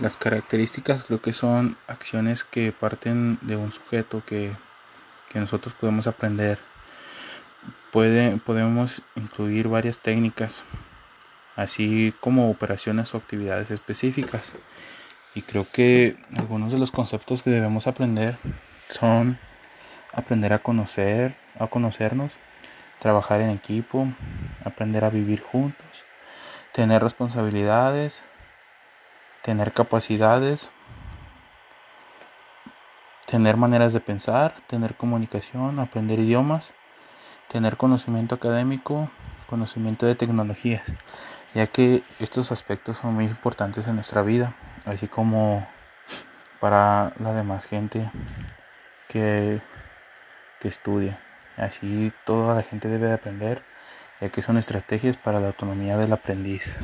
Las características creo que son acciones que parten de un sujeto que, nosotros podemos aprender. Puede, podemos incluir varias técnicas, así como operaciones o actividades específicas. Y creo que algunos de los conceptos que debemos aprender son aprender a conocer, a conocernos, trabajar en equipo, aprender a vivir juntos, tener responsabilidades, tener capacidades, tener maneras de pensar, tener comunicación, aprender idiomas, tener conocimiento académico, conocimiento de tecnologías, ya que estos aspectos son muy importantes en nuestra vida, así como para la demás gente que, que estudia. Así toda la gente debe de aprender, ya que son estrategias para la autonomía del aprendiz.